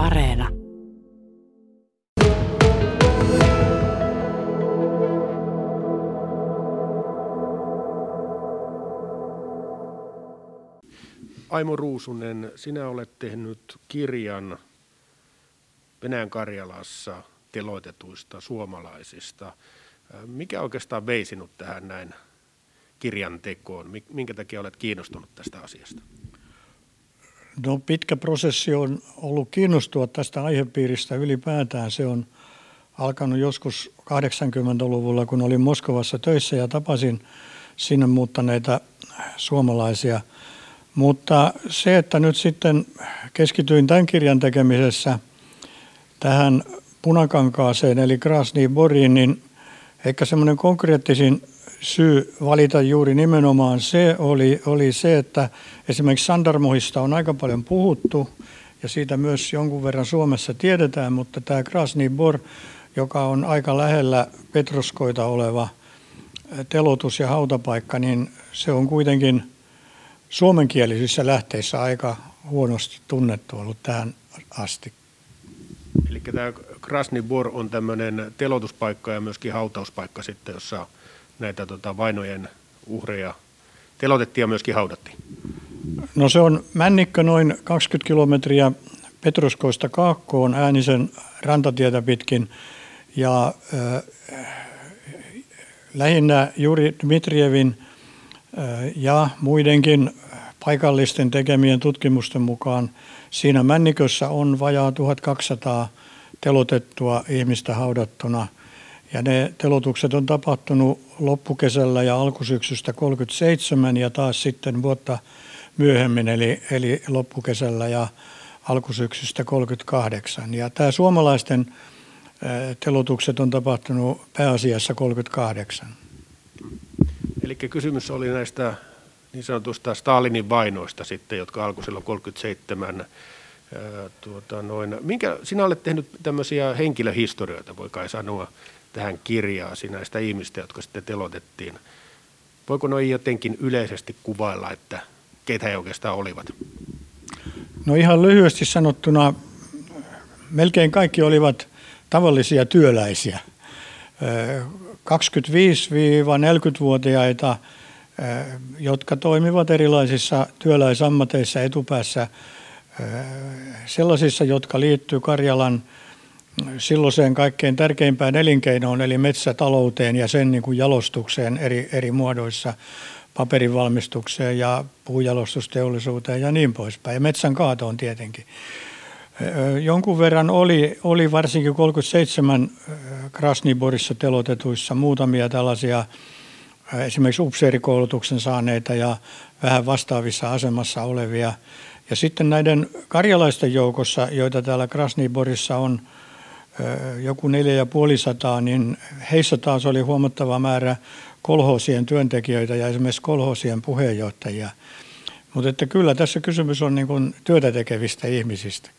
Areena. Aimo Ruusunen, sinä olet tehnyt kirjan Venäjän Karjalassa teloitetuista suomalaisista. Mikä oikeastaan vei sinut tähän näin kirjan tekoon? Minkä takia olet kiinnostunut tästä asiasta? No pitkä prosessi on ollut kiinnostua tästä aihepiiristä ylipäätään. Se on alkanut joskus 80-luvulla, kun olin Moskovassa töissä ja tapasin sinne muuttaneita suomalaisia. Mutta se, että nyt sitten keskityin tämän kirjan tekemisessä tähän punakankaaseen eli Krasni Boriin, niin ehkä semmoinen konkreettisin syy valita juuri nimenomaan se oli, oli se, että esimerkiksi Sandarmohista on aika paljon puhuttu ja siitä myös jonkun verran Suomessa tiedetään, mutta tämä Krasni Bor, joka on aika lähellä Petroskoita oleva telotus- ja hautapaikka, niin se on kuitenkin suomenkielisissä lähteissä aika huonosti tunnettu ollut tähän asti. Eli tämä Krasni Bor on tämmöinen telotuspaikka ja myöskin hautauspaikka sitten, jossa näitä tota, vainojen uhreja telotettiin ja myöskin haudattiin? No se on Männikkö noin 20 kilometriä Petroskoista Kaakkoon äänisen rantatietä pitkin ja äh, lähinnä juuri Dmitrievin äh, ja muidenkin paikallisten tekemien tutkimusten mukaan siinä Männikössä on vajaa 1200 telotettua ihmistä haudattuna – ja ne telotukset on tapahtunut loppukesällä ja alkusyksystä 37 ja taas sitten vuotta myöhemmin, eli, eli loppukesällä ja alkusyksystä 38. Ja tämä suomalaisten telotukset on tapahtunut pääasiassa 38. Eli kysymys oli näistä niin sanotusta Stalinin vainoista sitten, jotka alkoi silloin 37. Tuota, noin. Minkä, sinä olet tehnyt tämmöisiä henkilöhistorioita, voi kai sanoa, tähän kirjaasi näistä ihmistä, jotka sitten telotettiin. Voiko noin jotenkin yleisesti kuvailla, että keitä he oikeastaan olivat? No ihan lyhyesti sanottuna, melkein kaikki olivat tavallisia työläisiä. 25-40-vuotiaita, jotka toimivat erilaisissa työläisammateissa etupäässä, sellaisissa, jotka liittyy Karjalan silloiseen kaikkein tärkeimpään elinkeinoon, eli metsätalouteen ja sen niin kuin jalostukseen eri, eri muodoissa, paperin valmistukseen ja puujalostusteollisuuteen ja niin poispäin, ja metsän kaatoon tietenkin. Jonkun verran oli, oli varsinkin 37 Krasniborissa telotetuissa muutamia tällaisia esimerkiksi upseerikoulutuksen saaneita ja vähän vastaavissa asemassa olevia. Ja sitten näiden karjalaisten joukossa, joita täällä Krasniborissa on joku neljä ja puolisataa, niin heissä taas oli huomattava määrä kolhoosien työntekijöitä ja esimerkiksi kolhoosien puheenjohtajia. Mutta että kyllä tässä kysymys on niin kuin työtä tekevistä ihmisistä.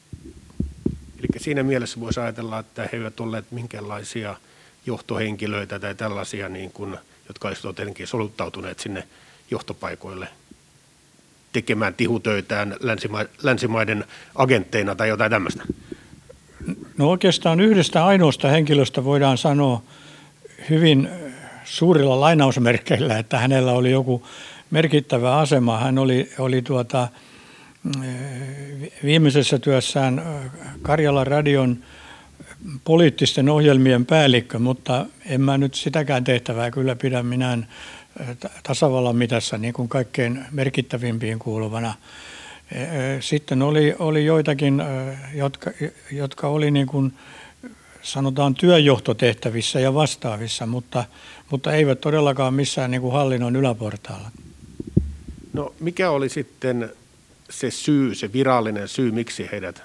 Eli siinä mielessä voisi ajatella, että he eivät olleet minkäänlaisia johtohenkilöitä tai tällaisia, niin kuin, jotka olisivat jotenkin soluttautuneet sinne johtopaikoille tekemään tihutöitään länsima- länsimaiden agentteina tai jotain tämmöistä. No oikeastaan yhdestä ainoasta henkilöstä voidaan sanoa hyvin suurilla lainausmerkeillä, että hänellä oli joku merkittävä asema. Hän oli, oli tuota, viimeisessä työssään Karjalan radion poliittisten ohjelmien päällikkö, mutta en mä nyt sitäkään tehtävää kyllä pidä minään tasavallan mitassa niin kuin kaikkein merkittävimpiin kuuluvana sitten oli, oli joitakin, jotka, jotka oli niin kuin sanotaan työjohtotehtävissä ja vastaavissa, mutta, mutta eivät todellakaan missään niin kuin hallinnon yläportaalla. No mikä oli sitten se syy, se virallinen syy, miksi heidät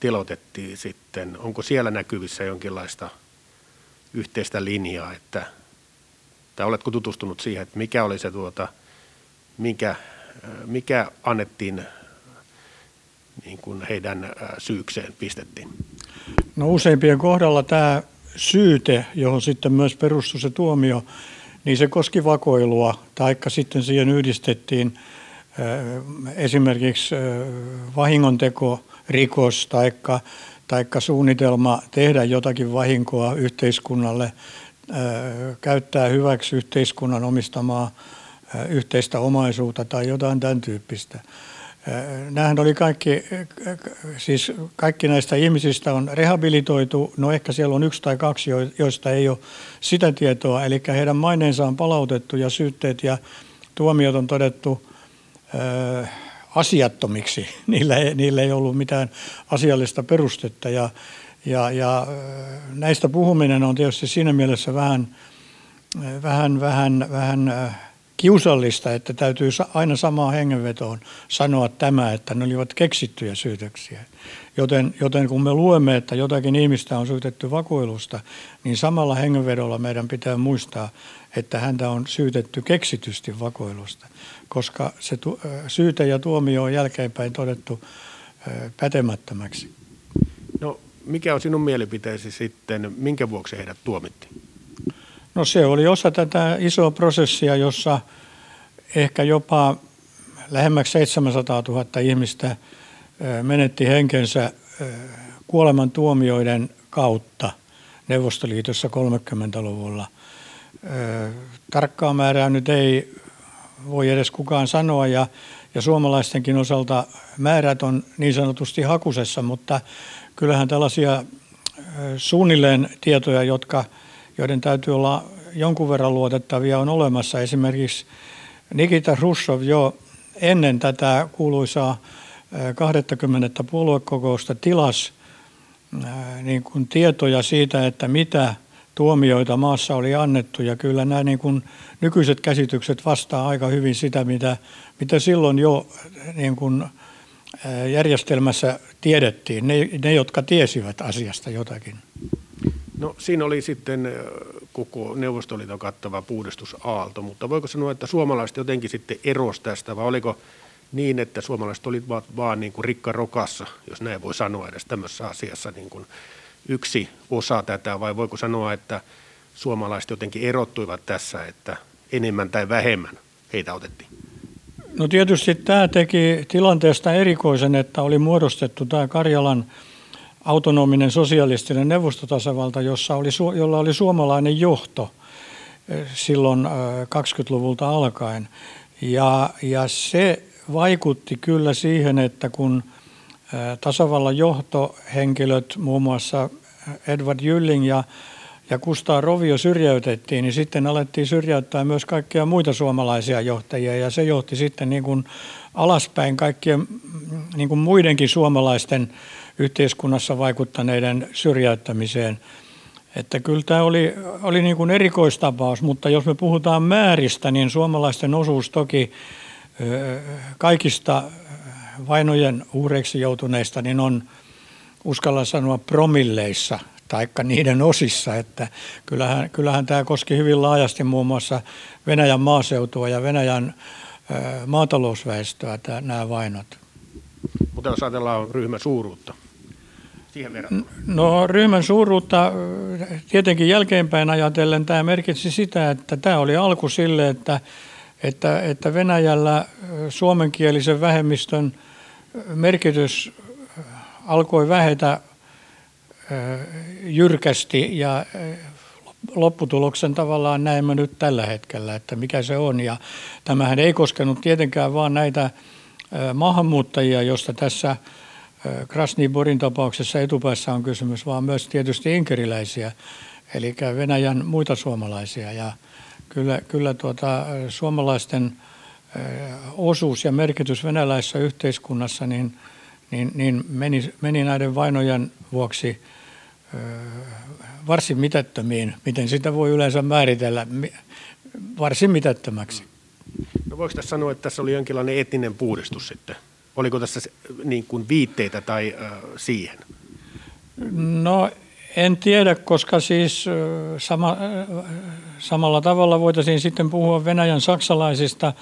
telotettiin sitten? Onko siellä näkyvissä jonkinlaista yhteistä linjaa, että, tai oletko tutustunut siihen, että mikä oli se tuota, minkä mikä annettiin niin kuin heidän syykseen pistettiin? No useimpien kohdalla tämä syyte, johon sitten myös perustui se tuomio, niin se koski vakoilua, taikka sitten siihen yhdistettiin esimerkiksi vahingonteko rikos taikka, taikka suunnitelma tehdä jotakin vahinkoa yhteiskunnalle, käyttää hyväksi yhteiskunnan omistamaa yhteistä omaisuutta tai jotain tämän tyyppistä. Nämähän oli kaikki, siis kaikki näistä ihmisistä on rehabilitoitu, no ehkä siellä on yksi tai kaksi, joista ei ole sitä tietoa, eli heidän maineensa on palautettu ja syytteet ja tuomiot on todettu asiattomiksi. Niillä ei, niillä ei ollut mitään asiallista perustetta ja, ja, ja näistä puhuminen on tietysti siinä mielessä vähän, vähän, vähän, vähän kiusallista, että täytyy aina samaan hengenvetoon sanoa tämä, että ne olivat keksittyjä syytöksiä. Joten, joten kun me luemme, että jotakin ihmistä on syytetty vakoilusta, niin samalla hengenvedolla meidän pitää muistaa, että häntä on syytetty keksitysti vakoilusta, koska se tu, syyte ja tuomio on jälkeenpäin todettu pätemättömäksi. No, mikä on sinun mielipiteesi sitten, minkä vuoksi heidät tuomittiin? No se oli osa tätä isoa prosessia, jossa ehkä jopa lähemmäksi 700 000 ihmistä menetti henkensä kuolemantuomioiden kautta Neuvostoliitossa 30-luvulla. Tarkkaa määrää nyt ei voi edes kukaan sanoa ja, ja suomalaistenkin osalta määrät on niin sanotusti hakusessa, mutta kyllähän tällaisia suunnilleen tietoja, jotka – joiden täytyy olla jonkun verran luotettavia, on olemassa. Esimerkiksi Nikita Khrushchev jo ennen tätä kuuluisaa 20. puoluekokousta tilas niin kuin tietoja siitä, että mitä tuomioita maassa oli annettu. Ja kyllä nämä niin kuin nykyiset käsitykset vastaa aika hyvin sitä, mitä, mitä silloin jo niin kuin järjestelmässä tiedettiin, ne, ne jotka tiesivät asiasta jotakin. No siinä oli sitten koko Neuvostoliiton kattava puhdistusaalto, mutta voiko sanoa, että suomalaiset jotenkin sitten erosi tästä, vai oliko niin, että suomalaiset olivat vaan niin kuin rikka rokassa, jos näin voi sanoa edes tämmöisessä asiassa niin kuin yksi osa tätä, vai voiko sanoa, että suomalaiset jotenkin erottuivat tässä, että enemmän tai vähemmän heitä otettiin? No tietysti tämä teki tilanteesta erikoisen, että oli muodostettu tämä Karjalan – autonominen sosialistinen neuvostotasavalta, jossa oli, jolla oli suomalainen johto eh, silloin 20-luvulta eh, alkaen. Ja, ja se vaikutti kyllä siihen, että kun eh, tasavallan johtohenkilöt, muun muassa Edward Jylling ja, ja Kustaa Rovio syrjäytettiin, niin sitten alettiin syrjäyttää myös kaikkia muita suomalaisia johtajia ja se johti sitten niin kuin alaspäin kaikkien niin kuin muidenkin suomalaisten yhteiskunnassa vaikuttaneiden syrjäyttämiseen. Että kyllä tämä oli, oli niin kuin erikoistapaus, mutta jos me puhutaan määristä, niin suomalaisten osuus toki kaikista vainojen uhreiksi joutuneista niin on, uskalla sanoa, promilleissa taikka niiden osissa, että kyllähän, kyllähän tämä koski hyvin laajasti muun muassa Venäjän maaseutua ja Venäjän maatalousväestöä, nämä vainot. Mutta jos ajatellaan ryhmän suuruutta, siihen verrattuna? No ryhmän suuruutta tietenkin jälkeenpäin ajatellen tämä merkitsi sitä, että tämä oli alku sille, että, että, että Venäjällä suomenkielisen vähemmistön merkitys alkoi vähetä jyrkästi ja lopputuloksen tavallaan näemme nyt tällä hetkellä, että mikä se on. Ja tämähän ei koskenut tietenkään vaan näitä maahanmuuttajia, joista tässä – Krasniborin tapauksessa etupäässä on kysymys, vaan myös tietysti inkeriläisiä, eli Venäjän muita suomalaisia. Ja kyllä, kyllä tuota, suomalaisten osuus ja merkitys venäläisessä yhteiskunnassa niin, niin, niin meni, meni näiden vainojen vuoksi varsin mitättömiin, miten sitä voi yleensä määritellä, varsin mitättömäksi. No voiko tässä sanoa, että tässä oli jonkinlainen etninen puhdistus sitten? Oliko tässä niin kuin viitteitä tai siihen? No en tiedä, koska siis sama, samalla tavalla voitaisiin sitten puhua Venäjän saksalaisista,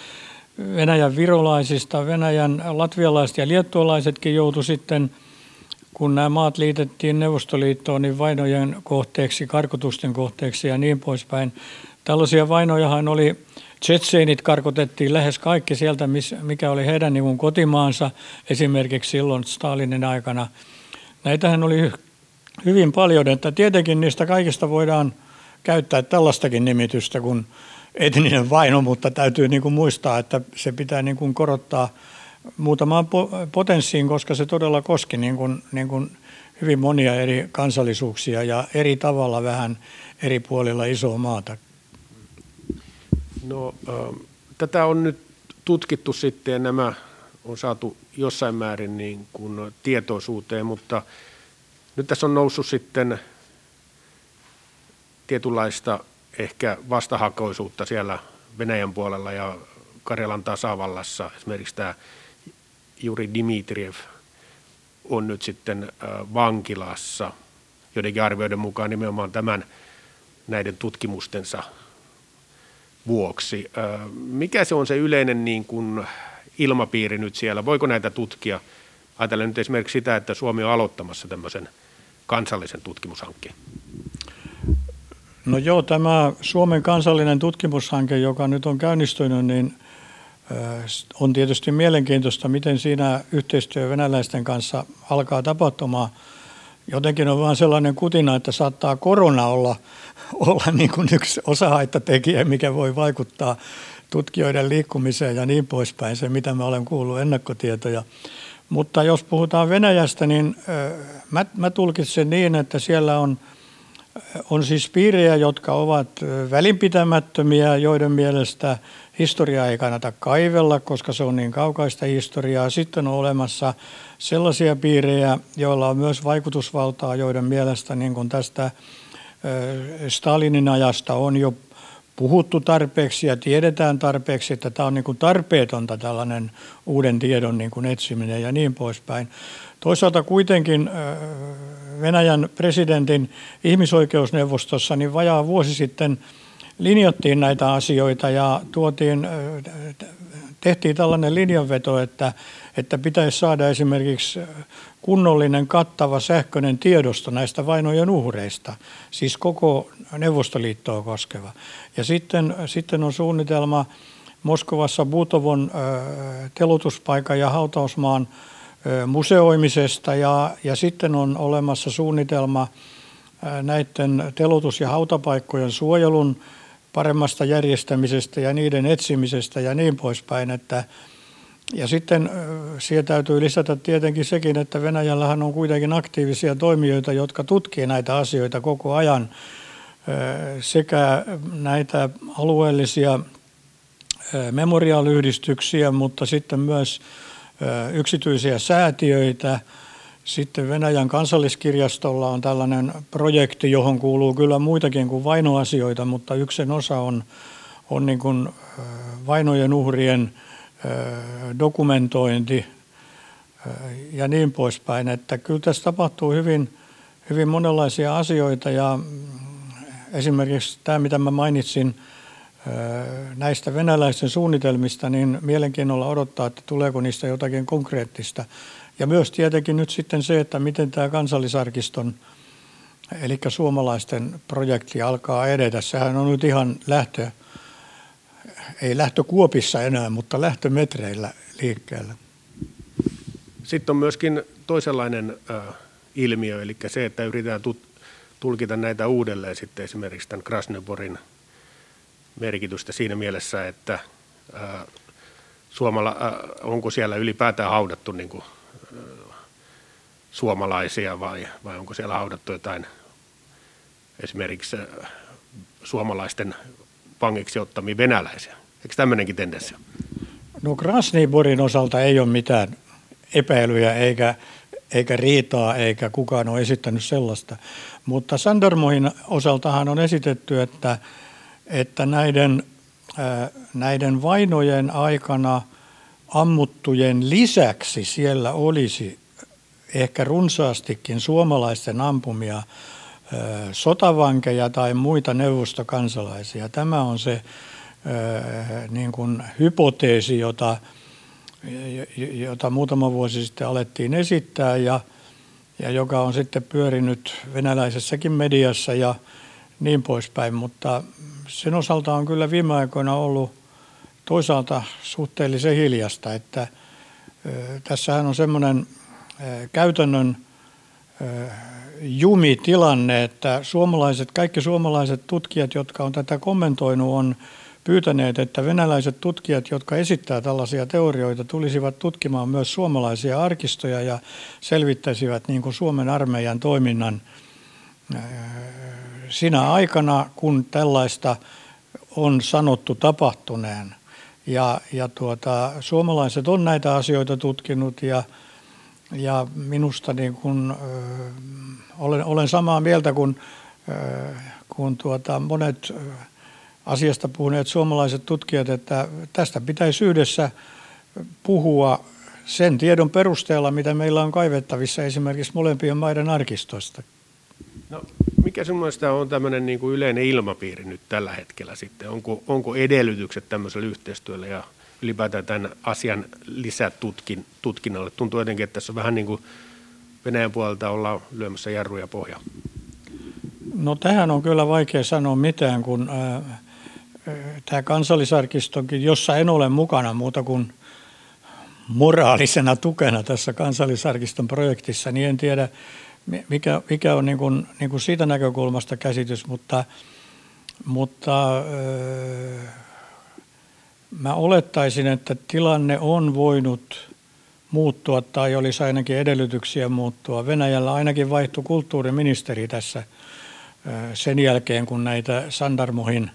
Venäjän virolaisista, Venäjän latvialaiset ja liettualaisetkin joutu sitten, kun nämä maat liitettiin Neuvostoliittoon, niin vainojen kohteeksi, karkotusten kohteeksi ja niin poispäin. Tällaisia vainojahan oli Tsetseenit karkotettiin lähes kaikki sieltä, mikä oli heidän niin kotimaansa, esimerkiksi silloin Stalinin aikana. Näitähän oli hyvin paljon, että tietenkin niistä kaikista voidaan käyttää tällaistakin nimitystä kuin etninen vaino, mutta täytyy niin kuin muistaa, että se pitää niin kuin korottaa muutamaan potenssiin, koska se todella koski niin kuin, niin kuin hyvin monia eri kansallisuuksia ja eri tavalla vähän eri puolilla isoa maata. No, äh, tätä on nyt tutkittu sitten ja nämä on saatu jossain määrin niin kuin tietoisuuteen, mutta nyt tässä on noussut sitten tietynlaista ehkä vastahakoisuutta siellä Venäjän puolella ja Karjalan tasavallassa. Esimerkiksi tämä Juri Dimitriev on nyt sitten vankilassa joidenkin arvioiden mukaan nimenomaan tämän näiden tutkimustensa vuoksi. Mikä se on se yleinen niin kuin ilmapiiri nyt siellä? Voiko näitä tutkia? Ajatellen nyt esimerkiksi sitä, että Suomi on aloittamassa tämmöisen kansallisen tutkimushankkeen. No joo, tämä Suomen kansallinen tutkimushanke, joka nyt on käynnistynyt, niin on tietysti mielenkiintoista, miten siinä yhteistyö venäläisten kanssa alkaa tapahtumaan. Jotenkin on vaan sellainen kutina, että saattaa korona olla, olla niin kuin yksi osahaittatekijä, mikä voi vaikuttaa tutkijoiden liikkumiseen ja niin poispäin, se mitä mä olen kuullut ennakkotietoja. Mutta jos puhutaan Venäjästä, niin mä, mä tulkitsen niin, että siellä on – on siis piirejä, jotka ovat välinpitämättömiä, joiden mielestä historiaa ei kannata kaivella, koska se on niin kaukaista historiaa. Sitten on olemassa sellaisia piirejä, joilla on myös vaikutusvaltaa, joiden mielestä niin kuin tästä Stalinin ajasta on jo puhuttu tarpeeksi ja tiedetään tarpeeksi, että tämä on niin kuin tarpeetonta tällainen uuden tiedon niin kuin etsiminen ja niin poispäin. Toisaalta kuitenkin Venäjän presidentin ihmisoikeusneuvostossa niin vajaa vuosi sitten linjattiin näitä asioita ja tuotiin, tehtiin tällainen linjanveto, että, että pitäisi saada esimerkiksi kunnollinen kattava sähköinen tiedosto näistä vainojen uhreista, siis koko Neuvostoliittoa koskeva. Ja sitten, sitten on suunnitelma Moskovassa Butovon telotuspaikan ja hautausmaan museoimisesta ja, ja sitten on olemassa suunnitelma näiden telotus- ja hautapaikkojen suojelun paremmasta järjestämisestä ja niiden etsimisestä ja niin poispäin. Että, ja sitten siihen täytyy lisätä tietenkin sekin, että Venäjällähän on kuitenkin aktiivisia toimijoita, jotka tutkii näitä asioita koko ajan sekä näitä alueellisia memoriaaliyhdistyksiä, mutta sitten myös yksityisiä säätiöitä. Sitten Venäjän kansalliskirjastolla on tällainen projekti, johon kuuluu kyllä muitakin kuin vainoasioita, mutta yksi osa on, on niin kuin vainojen uhrien dokumentointi ja niin poispäin. Että kyllä tässä tapahtuu hyvin, hyvin monenlaisia asioita ja mm, esimerkiksi tämä, mitä mä mainitsin – näistä venäläisten suunnitelmista, niin mielenkiinnolla odottaa, että tuleeko niistä jotakin konkreettista. Ja myös tietenkin nyt sitten se, että miten tämä kansallisarkiston, eli suomalaisten projekti alkaa edetä. Sehän on nyt ihan lähtö, ei lähtökuopissa enää, mutta lähtömetreillä liikkeellä. Sitten on myöskin toisenlainen ilmiö, eli se, että yritetään tulkita näitä uudelleen sitten esimerkiksi tämän Krasnevorin merkitystä siinä mielessä, että Suomala, onko siellä ylipäätään haudattu niin kuin, suomalaisia vai, vai onko siellä haudattu jotain esimerkiksi suomalaisten vangiksi ottamia venäläisiä. Eikö tämmöinenkin tendenssi No Krasniborin osalta ei ole mitään epäilyjä eikä, eikä riitaa eikä kukaan ole esittänyt sellaista. Mutta Sandarmohin osaltahan on esitetty, että että näiden, näiden vainojen aikana ammuttujen lisäksi siellä olisi ehkä runsaastikin suomalaisten ampumia sotavankeja tai muita neuvostokansalaisia. Tämä on se niin kuin hypoteesi, jota, jota muutama vuosi sitten alettiin esittää ja, ja joka on sitten pyörinyt venäläisessäkin mediassa ja niin poispäin, mutta sen osalta on kyllä viime aikoina ollut toisaalta suhteellisen hiljasta, että tässähän on semmoinen käytännön jumitilanne, että suomalaiset, kaikki suomalaiset tutkijat, jotka on tätä kommentoinut, on pyytäneet, että venäläiset tutkijat, jotka esittää tällaisia teorioita, tulisivat tutkimaan myös suomalaisia arkistoja ja selvittäisivät niin kuin Suomen armeijan toiminnan sinä aikana, kun tällaista on sanottu tapahtuneen. Ja, ja tuota, suomalaiset on näitä asioita tutkinut ja, ja minusta niin kun, ö, olen, olen samaa mieltä kuin, kun tuota, monet asiasta puhuneet suomalaiset tutkijat, että tästä pitäisi yhdessä puhua sen tiedon perusteella, mitä meillä on kaivettavissa esimerkiksi molempien maiden arkistoista. No, mikä mielestä on tämmöinen niin kuin yleinen ilmapiiri nyt tällä hetkellä sitten? Onko, onko edellytykset tämmöiselle yhteistyölle ja ylipäätään tämän asian lisätutkinnalle? Tuntuu jotenkin, että tässä on vähän niin kuin Venäjän puolelta ollaan lyömässä jarruja pohjaa. No tähän on kyllä vaikea sanoa mitään, kun ää, tämä kansallisarkistonkin, jossa en ole mukana muuta kuin moraalisena tukena tässä kansallisarkiston projektissa, niin en tiedä, mikä, mikä on niin kuin, niin kuin siitä näkökulmasta käsitys, mutta, mutta öö, mä olettaisin, että tilanne on voinut muuttua tai olisi ainakin edellytyksiä muuttua. Venäjällä ainakin vaihtui kulttuuriministeri tässä sen jälkeen, kun näitä Sandarmohin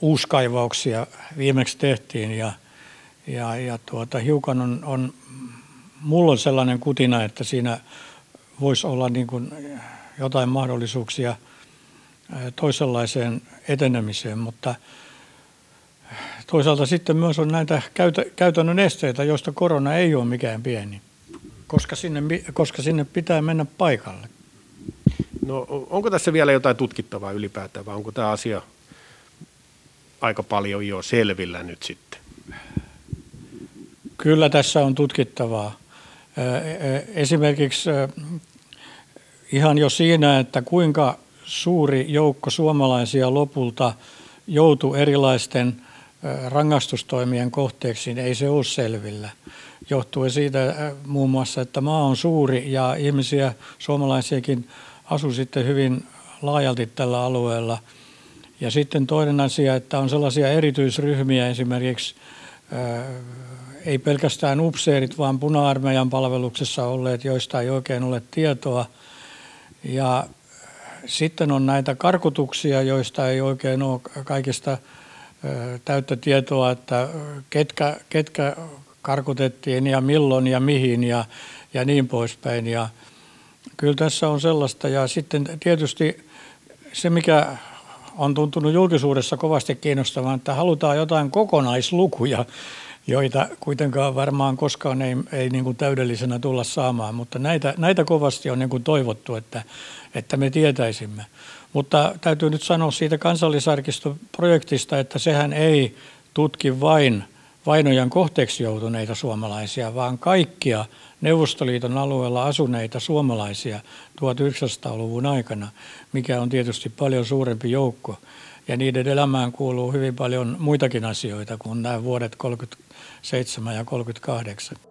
uuskaivauksia viimeksi tehtiin ja, ja, ja tuota, hiukan on, on, mulla on sellainen kutina, että siinä voisi olla niin kuin jotain mahdollisuuksia toisenlaiseen etenemiseen, mutta toisaalta sitten myös on näitä käytännön esteitä, joista korona ei ole mikään pieni, koska sinne, koska sinne pitää mennä paikalle. No onko tässä vielä jotain tutkittavaa ylipäätään vai onko tämä asia aika paljon jo selvillä nyt sitten? Kyllä tässä on tutkittavaa. Esimerkiksi ihan jo siinä, että kuinka suuri joukko suomalaisia lopulta joutui erilaisten rangaistustoimien kohteeksi, niin ei se ole selvillä. Johtuen siitä muun muassa, että maa on suuri ja ihmisiä, suomalaisiakin, asuu sitten hyvin laajalti tällä alueella. Ja sitten toinen asia, että on sellaisia erityisryhmiä esimerkiksi, ei pelkästään upseerit, vaan puna-armeijan palveluksessa olleet, joista ei oikein ole tietoa – ja sitten on näitä karkutuksia, joista ei oikein ole kaikista täyttä tietoa, että ketkä, ketkä karkutettiin ja milloin ja mihin ja, ja niin poispäin. Ja kyllä tässä on sellaista. Ja sitten tietysti se, mikä on tuntunut julkisuudessa kovasti kiinnostavaa, että halutaan jotain kokonaislukuja joita kuitenkaan varmaan koskaan ei, ei niin kuin täydellisenä tulla saamaan, mutta näitä, näitä kovasti on niin kuin toivottu, että, että me tietäisimme. Mutta täytyy nyt sanoa siitä kansallisarkistoprojektista, että sehän ei tutki vain vainojan kohteeksi joutuneita suomalaisia, vaan kaikkia Neuvostoliiton alueella asuneita suomalaisia 1900-luvun aikana, mikä on tietysti paljon suurempi joukko. Ja niiden elämään kuuluu hyvin paljon muitakin asioita kuin nämä vuodet 30 7 ja 38.